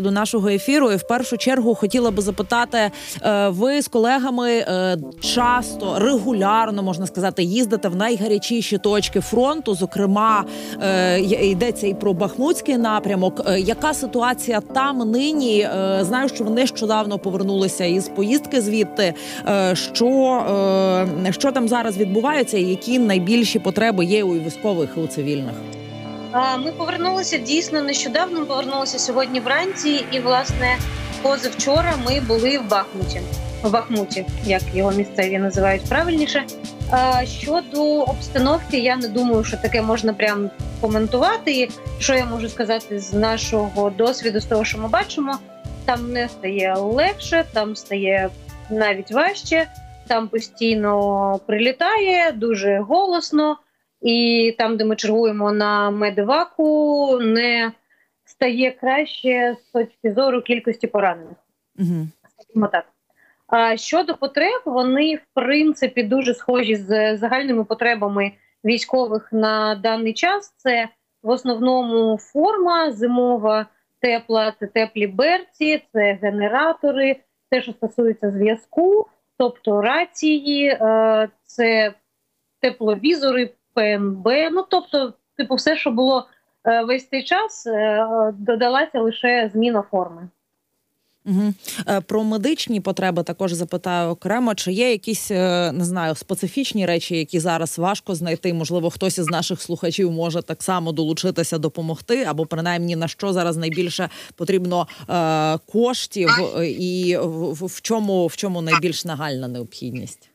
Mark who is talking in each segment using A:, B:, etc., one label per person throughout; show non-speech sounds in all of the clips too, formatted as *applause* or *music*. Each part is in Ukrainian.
A: До нашого ефіру, і в першу чергу хотіла би запитати, е, ви з колегами е, часто регулярно можна сказати, їздите в найгарячіші точки фронту. Зокрема, е, йдеться і про Бахмутський напрямок. Яка ситуація там нині? Знаю, що ви нещодавно повернулися із поїздки звідти. Що що там зараз відбувається, і які найбільші потреби є у військових і у цивільних?
B: Ми повернулися дійсно нещодавно. Ми повернулися сьогодні вранці, і власне позавчора ми були в Бахмуті. В Бахмуті, як його місцеві називають правильніше. Щодо обстановки, я не думаю, що таке можна прям коментувати. Що я можу сказати з нашого досвіду, з того, що ми бачимо, там не стає легше, там стає навіть важче, там постійно прилітає дуже голосно і там, де ми чергуємо на медиваку, не стає краще з точки зору кількості поранених. Угу. так. А щодо потреб, вони в принципі дуже схожі з загальними потребами військових на даний час. Це в основному форма зимова, тепла, це теплі берці, це генератори, те, що стосується зв'язку, тобто рації, е, це тепловізори, ПМБ. Ну тобто, типу, все, що було е, весь цей час, е, додалася лише зміна форми.
A: Угу. Про медичні потреби також запитаю окремо. Чи є якісь не знаю специфічні речі, які зараз важко знайти? Можливо, хтось із наших слухачів може так само долучитися, допомогти, або принаймні на що зараз найбільше потрібно е, коштів, і в, в чому в чому найбільш нагальна необхідність?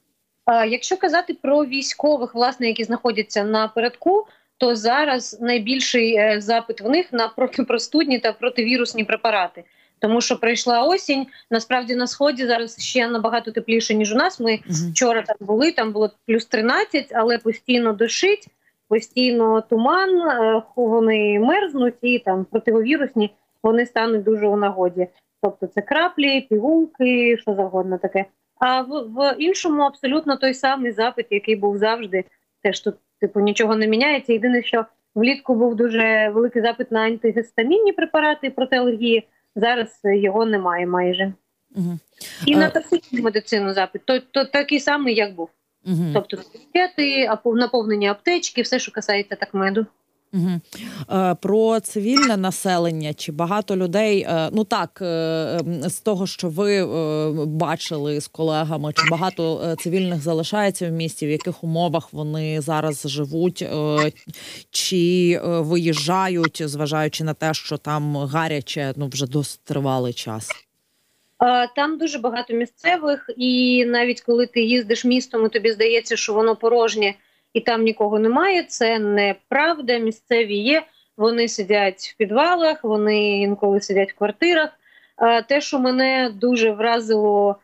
B: Якщо казати про військових, власне, які знаходяться на передку, то зараз найбільший е, запит в них на протипростудні та противірусні препарати. Тому що прийшла осінь. Насправді на сході зараз ще набагато тепліше ніж у нас. Ми uh вчора там були. Там було плюс 13, але постійно дощить, постійно туман. Е, вони мерзнуть і там противовірусні вони стануть дуже у нагоді. Тобто це краплі, пігулки, що завгодно таке. А в, в іншому абсолютно той самий запит, який був завжди. Теж тут, типу, нічого не міняється. Єдине, що влітку був дуже великий запит на антигістамінні препарати проти алергії. Зараз його немає майже. Угу. І на токсичну медицину запит то, то такий самий, як був. Угу. Тобто наповнення аптечки, все, що касається так меду.
A: Угу. Про цивільне населення чи багато людей, е, ну так е, з того, що ви бачили з колегами, чи багато цивільних залишається в місті, в яких умовах вони зараз живуть, чи виїжджають, зважаючи на те, що там гаряче ну вже досить тривалий час.
B: Там дуже багато місцевих, і навіть коли ти їздиш містом, і тобі здається, що воно порожнє і там нікого немає. Це неправда. Місцеві є. Вони сидять в підвалах, вони інколи сидять в квартирах. Те, що мене дуже вразило,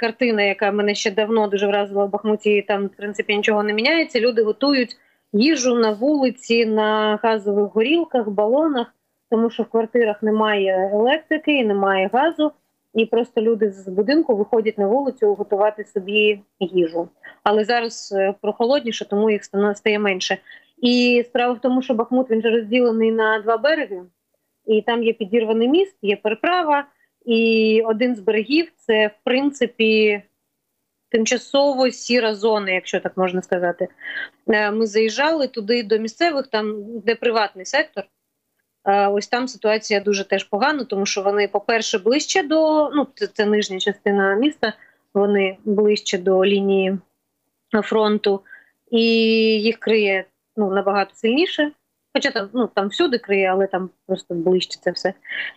B: картина, яка мене ще давно дуже вразила в Бахмуті, там в принципі нічого не міняється. Люди готують їжу на вулиці, на газових горілках, балонах, тому що в квартирах немає електрики і немає газу і просто люди з будинку виходять на вулицю готувати собі їжу. Але зараз е, прохолодніше, тому їх стає менше. І справа в тому, що Бахмут він же розділений на два береги, і там є підірваний міст, є переправа, і один з берегів це в принципі. Тимчасово сіра зона, якщо так можна сказати, е, ми заїжджали туди до місцевих, там де приватний сектор, Ось там ситуація дуже теж погана, тому що вони, по-перше, ближче до ну це, це нижня частина міста, вони ближче до лінії фронту, і їх криє ну набагато сильніше. Хоча там ну там всюди криє, але там просто ближче це все.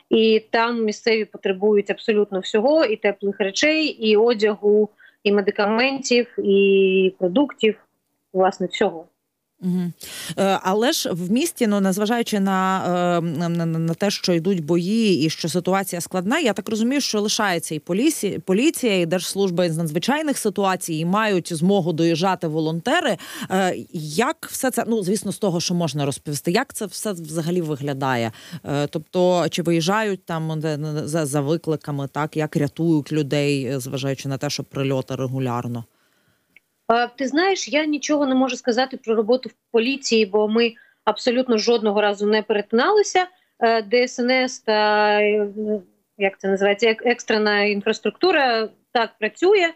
B: І там місцеві потребують абсолютно всього: і теплих речей, і одягу, і медикаментів, і продуктів, власне, всього.
A: Угу. Але ж в місті, ну незважаючи е, на на, на, те, що йдуть бої, і що ситуація складна, я так розумію, що лишається і поліція, поліція, і держслужба з надзвичайних ситуацій і мають змогу доїжджати волонтери. Е, як все це ну звісно, з того, що можна розповісти, як це все взагалі виглядає? Тобто, чи виїжджають там за, за викликами, так як рятують людей, зважаючи на те, що прильоти регулярно?
B: Ти знаєш, я нічого не можу сказати про роботу в поліції, бо ми абсолютно жодного разу не перетиналися. ДСНС та як це називається екстрена інфраструктура так працює.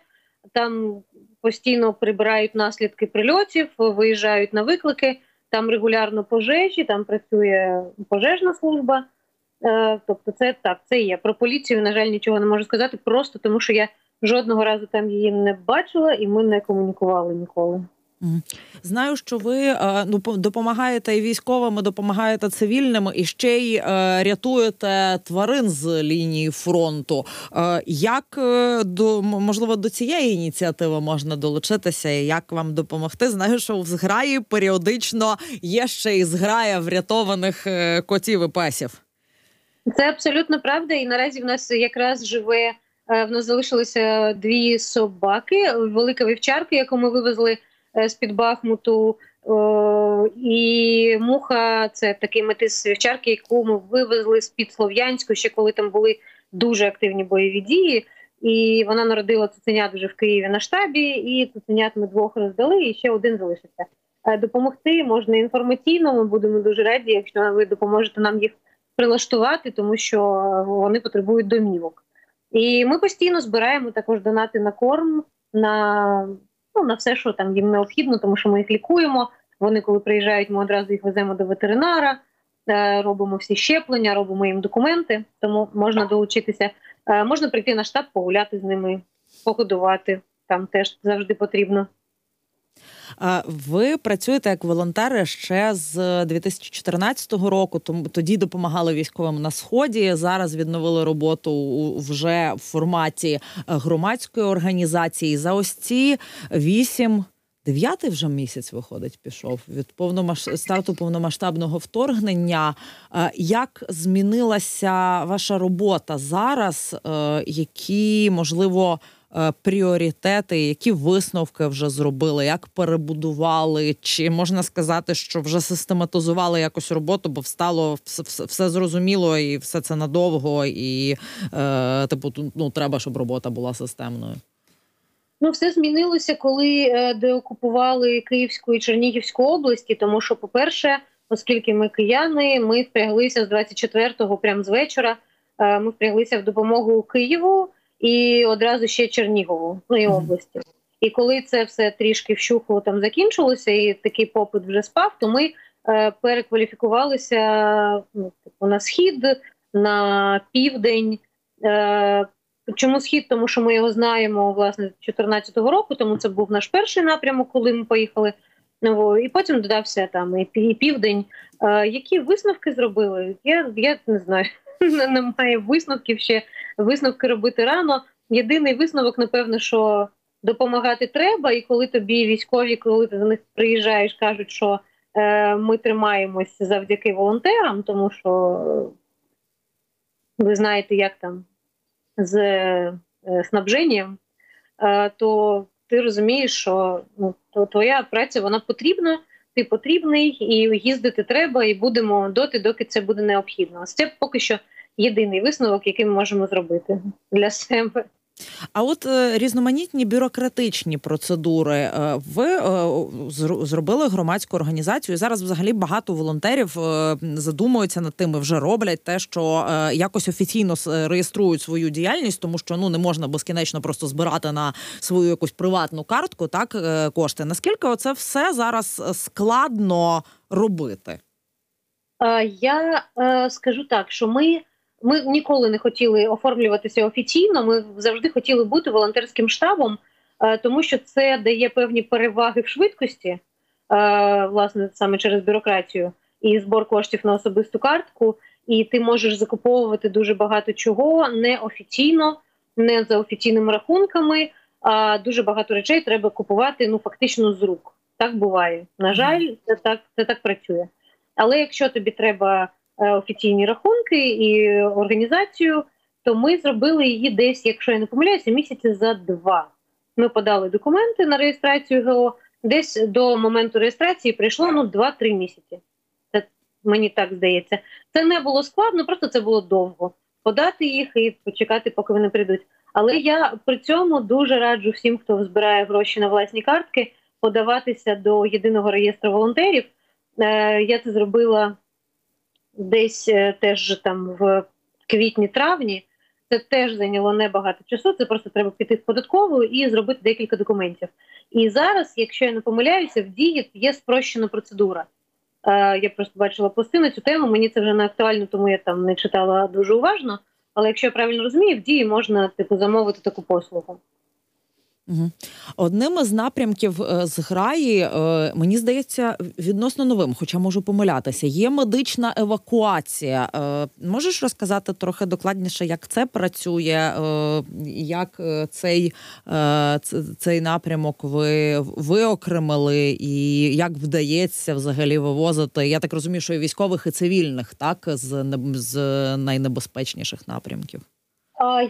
B: Там постійно прибирають наслідки прильотів, виїжджають на виклики. Там регулярно пожежі, там працює пожежна служба. Е, тобто, це так, це є. Про поліцію, на жаль, нічого не можу сказати, просто тому що я жодного разу там її не бачила, і ми не комунікували ніколи.
A: Знаю, що ви е, ну допомагаєте і військовим, і допомагаєте цивільним, і ще й е, рятуєте тварин з лінії фронту. Е, як до можливо до цієї ініціативи можна долучитися? і Як вам допомогти? Знаю, що в зграї періодично є ще і зграя врятованих котів і песів.
B: Це абсолютно правда, і наразі в нас якраз живе в нас залишилися дві собаки, велика вівчарка, яку ми вивезли. Е, з під Бахмуту. І муха це такий метис вівчарки, яку ми вивезли з під Слов'янську, ще коли там були дуже активні бойові дії. І вона народила цуценят вже в Києві на штабі, і цуценят ми двох роздали, і ще один залишився. Е, допомогти можна інформаційно. Ми будемо дуже раді, якщо ви допоможете нам їх прилаштувати, тому що вони потребують домівок. І ми постійно збираємо також донати на корм, на ну на все, що там їм необхідно, тому що ми їх лікуємо. Вони, коли приїжджають, ми одразу їх веземо до ветеринара, е, робимо всі щеплення, робимо їм документи, тому можна долучитися. Е, можна прийти на штаб, погуляти з ними, погодувати. Там теж завжди потрібно.
A: Ви працюєте як волонтери ще з 2014 року. Тоді допомагали військовим на сході. Зараз відновили роботу вже в форматі е, громадської організації. За ось ці вісім. Дев'ятий вже місяць виходить, пішов від повномаш... старту повномасштабного вторгнення. Е, як змінилася ваша робота зараз? Е, які можливо Е, пріоритети, які висновки вже зробили, як перебудували, чи можна сказати, що вже систематизували якось роботу, бо встало все, все, все зрозуміло і все це надовго, і е, типу ну треба, щоб робота була системною.
B: Ну, все змінилося, коли е, деокупували Київську і Чернігівську області, тому що, по-перше, оскільки ми кияни, ми впряглися з 24-го, прямо з вечора. Е, ми впряглися в допомогу Києву і одразу ще Чернігову, ну і області. І коли це все трішки вщухло там закінчилося, і такий попит вже спав, то ми е, перекваліфікувалися ну, типу, на схід, на південь. Е, Чому схід? Тому що ми його знаємо власне з 2014 року, тому це був наш перший напрямок, коли ми поїхали. Ну, і потім додався там і південь. Е, Які висновки зробили? Я я не знаю. *laughs* немає висновків ще висновки робити рано. Єдиний висновок, напевно, що допомагати треба, і коли тобі військові, коли ти до них приїжджаєш, кажуть, що е, ми тримаємось завдяки волонтерам, тому що ви знаєте, як там з е, снабженням, е, то ти розумієш, що ну, то твоя праця вона потрібна. Ти потрібний і їздити треба, і будемо доти, доки це буде необхідно. Це поки що єдиний висновок, який ми можемо зробити для себе.
A: А от е, різноманітні бюрократичні процедури, е, ви е, зробили громадську організацію. Зараз взагалі багато волонтерів е, задумуються над тим, і вже роблять те, що е, якось офіційно реєструють свою діяльність, тому що ну не можна безкінечно просто збирати на свою якусь приватну картку, так е, кошти. Наскільки це все зараз складно робити?
B: Я скажу так, що ми. Ми ніколи не хотіли оформлюватися офіційно. Ми завжди хотіли бути волонтерським штабом, е, тому що це дає певні переваги в швидкості, е, власне, саме через бюрократію і збор коштів на особисту картку. І ти можеш закуповувати дуже багато чого неофіційно, не за офіційними рахунками. А дуже багато речей треба купувати ну фактично з рук. Так буває. На жаль, це так це так працює. Але якщо тобі треба офіційні рахунки і організацію, то ми зробили її десь, якщо я не помиляюся, місяці за два. Ми подали документи на реєстрацію ГО. Десь до моменту реєстрації прийшло ну 2-3 місяці. Це мені так здається. Це не було складно, просто це було довго. Подати їх і почекати, поки вони прийдуть. Але я при цьому дуже раджу всім, хто збирає гроші на власні картки, подаватися до єдиного реєстру волонтерів. Е, Я це зробила десь теж там в квітні-травні. Це теж зайняло небагато часу. Це просто треба піти в податкову і зробити декілька документів. І зараз, якщо я не помиляюся, в дії є спрощена процедура. Е, Я просто бачила пости на цю тему. Мені це вже не актуально, тому я там не читала дуже уважно. Але якщо я правильно розумію, в дії можна типу замовити таку послугу.
A: Одним із напрямків е, зграї, е, мені здається, відносно новим, хоча можу помилятися, є медична евакуація. Е, можеш розказати трохи докладніше, як це працює, як цей цей напрямок ви виокремили, і як вдається взагалі вивозити? Я так розумію, що і військових і цивільних, так з, з найнебезпечніших напрямків.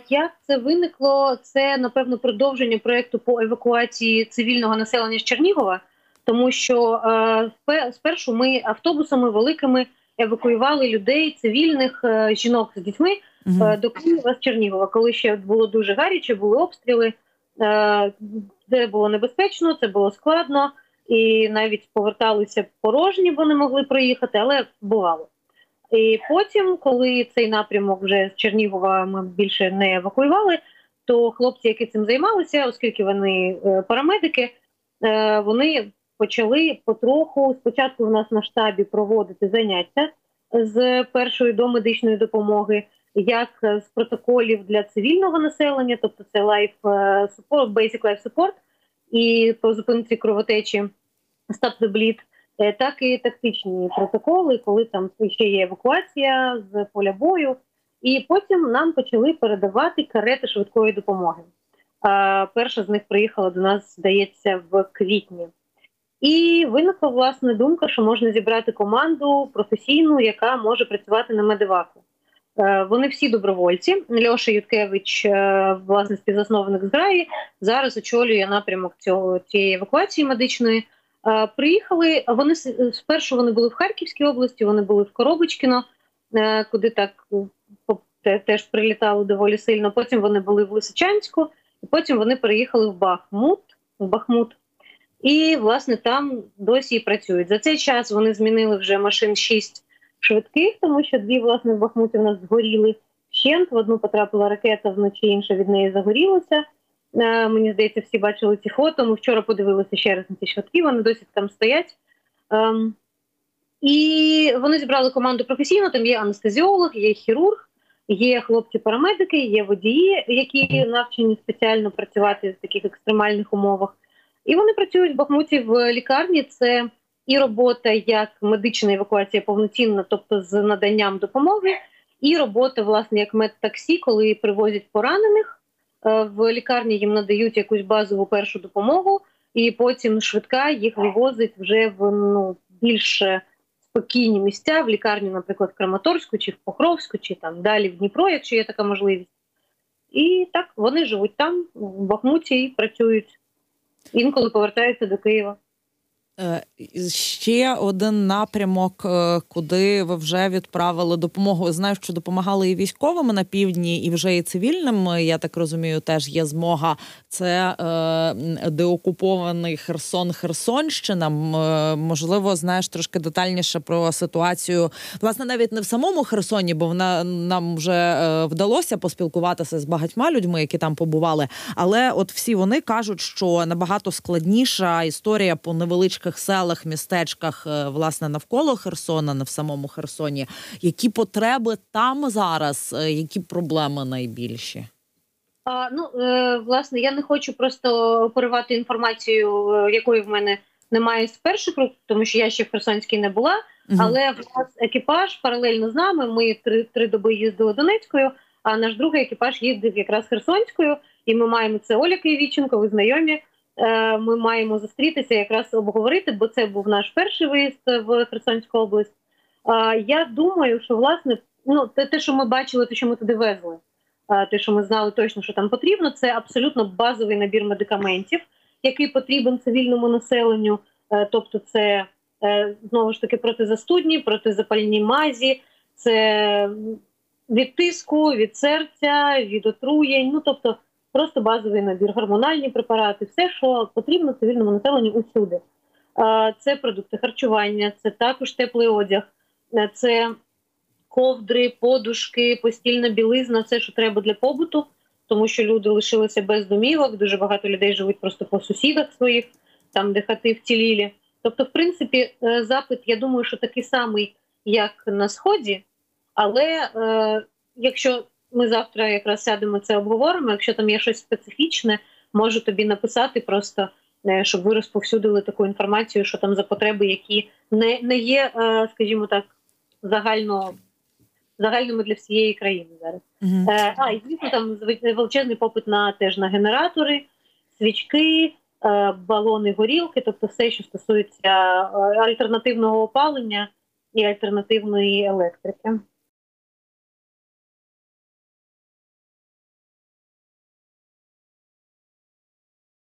B: Як це виникло? Це напевно продовження проекту по евакуації цивільного населення з Чернігова, тому що е, спершу ми автобусами великими евакуювали людей, цивільних е, жінок з дітьми е, до Києва з Чернігова, коли ще було дуже гаряче, були обстріли, де було небезпечно, це було складно, і навіть поверталися порожні, бо не могли проїхати, але бувало. І потім, коли цей напрямок вже з Чернігова ми більше не евакуювали, то хлопці, які цим займалися, оскільки вони е, парамедики, е, вони почали потроху. Спочатку в нас на штабі проводити заняття з першої до медичної допомоги, як з протоколів для цивільного населення, тобто це life support, basic life support, і по зупинці кровотечі Stop the Bleed, Е, так і тактичні протоколи, коли там ще є евакуація з поля бою. І потім нам почали передавати карети швидкої допомоги. Перша з них приїхала до нас, здається, в квітні. І виникла власне думка, що можна зібрати команду професійну, яка може працювати на медиваку. Е, вони всі добровольці. Льоша Юткевич, е, власне, співзасновник зграї, зараз очолює напрямок цього цієї евакуації медичної. Приїхали вони спершу. Вони були в Харківській області, вони були в Коробочкіно, е, куди так теж прилітало доволі сильно. Потім вони були в Лисичанську, і потім вони переїхали в Бахмут. В Бахмут. І, власне, там досі і працюють. За цей час вони змінили вже машин 6 швидких, тому що дві, власне, в Бахмуті в нас згоріли вщент. В одну потрапила ракета, вночі інша від неї загорілася. Е, мені здається, всі бачили ці фото. Ми вчора подивилися ще раз на ці швидкі, вони досі там стоять. Ем, і вони зібрали команду професійно. Там є анестезіолог, є хірург, є хлопці-парамедики, є водії, які навчені спеціально працювати в таких екстремальних умовах. І вони працюють в Бахмуті в лікарні. Це і робота як медична евакуація повноцінна, тобто з наданням допомоги, і робота, власне, як медтаксі, коли привозять поранених. Е, в лікарні їм надають якусь базову першу допомогу, і потім швидка їх вивозить вже в ну більш спокійні місця в лікарню, наприклад, в Краматорську чи в Покровську, чи там далі в Дніпро, якщо є така можливість. І так вони живуть там, в Бахмуті і працюють. Інколи повертаються до Києва.
A: Е, ще один напрямок, е, куди ви вже відправили допомогу. Знаю, що допомагали і військовим на півдні, і вже і цивільним. Я так розумію, теж є змога. Це е, деокупований Херсон, Херсонщина. Е, можливо, знаєш трошки детальніше про ситуацію. Власне, навіть не в самому Херсоні, бо вона нам вже вдалося поспілкуватися з багатьма людьми, які там побували. Але от всі вони кажуть, що набагато складніша історія по невеличких невеличких селах, містечках, е, власне, навколо Херсона, не в самому Херсоні. Які потреби там зараз, е, які проблеми найбільші?
B: А, Ну е, власне, я не хочу просто поривати інформацію, якої в мене немає з перших рук, тому що я ще в Херсонській не була. Угу. Але в нас екіпаж паралельно з нами. Ми три три доби їздили Донецькою. А наш другий екіпаж їздив якраз Херсонською, і ми маємо це Оля Києвіченко, ви знайомі. Е, ми маємо зустрітися якраз обговорити, бо це був наш перший виїзд в Херсонську область. Я думаю, що власне ну те, що ми бачили, те, що ми туди везли, те, що ми знали точно, що там потрібно, це абсолютно базовий набір медикаментів, який потрібен цивільному населенню. Е, тобто, це е, знову ж таки протизастудні, протизапальні мазі, це від тиску, від серця, від отруєнь. Ну тобто просто базовий набір, гормональні препарати, все, що потрібно цивільному населенню усюди. Це продукти харчування, це також теплий одяг, це ковдри, подушки, постільна білизна, все, що треба для побуту, тому що люди лишилися без домівок. Дуже багато людей живуть просто по сусідах своїх, там де хати вцілілі. Тобто, в принципі, е, запит, я думаю, що такий самий, як на сході, але е, якщо ми завтра якраз сядемо це обговоримо, якщо там є щось специфічне, можу тобі написати просто. е, Щоб ви розповсюдили таку інформацію, що там за потреби, які не не є, е, скажімо так, загально загальними для всієї країни зараз.
A: Мгм.
B: Е, а і звісно, там величезний попит на теж на генератори, свічки, балони, горілки, тобто все, що стосується альтернативного опалення і альтернативної електрики.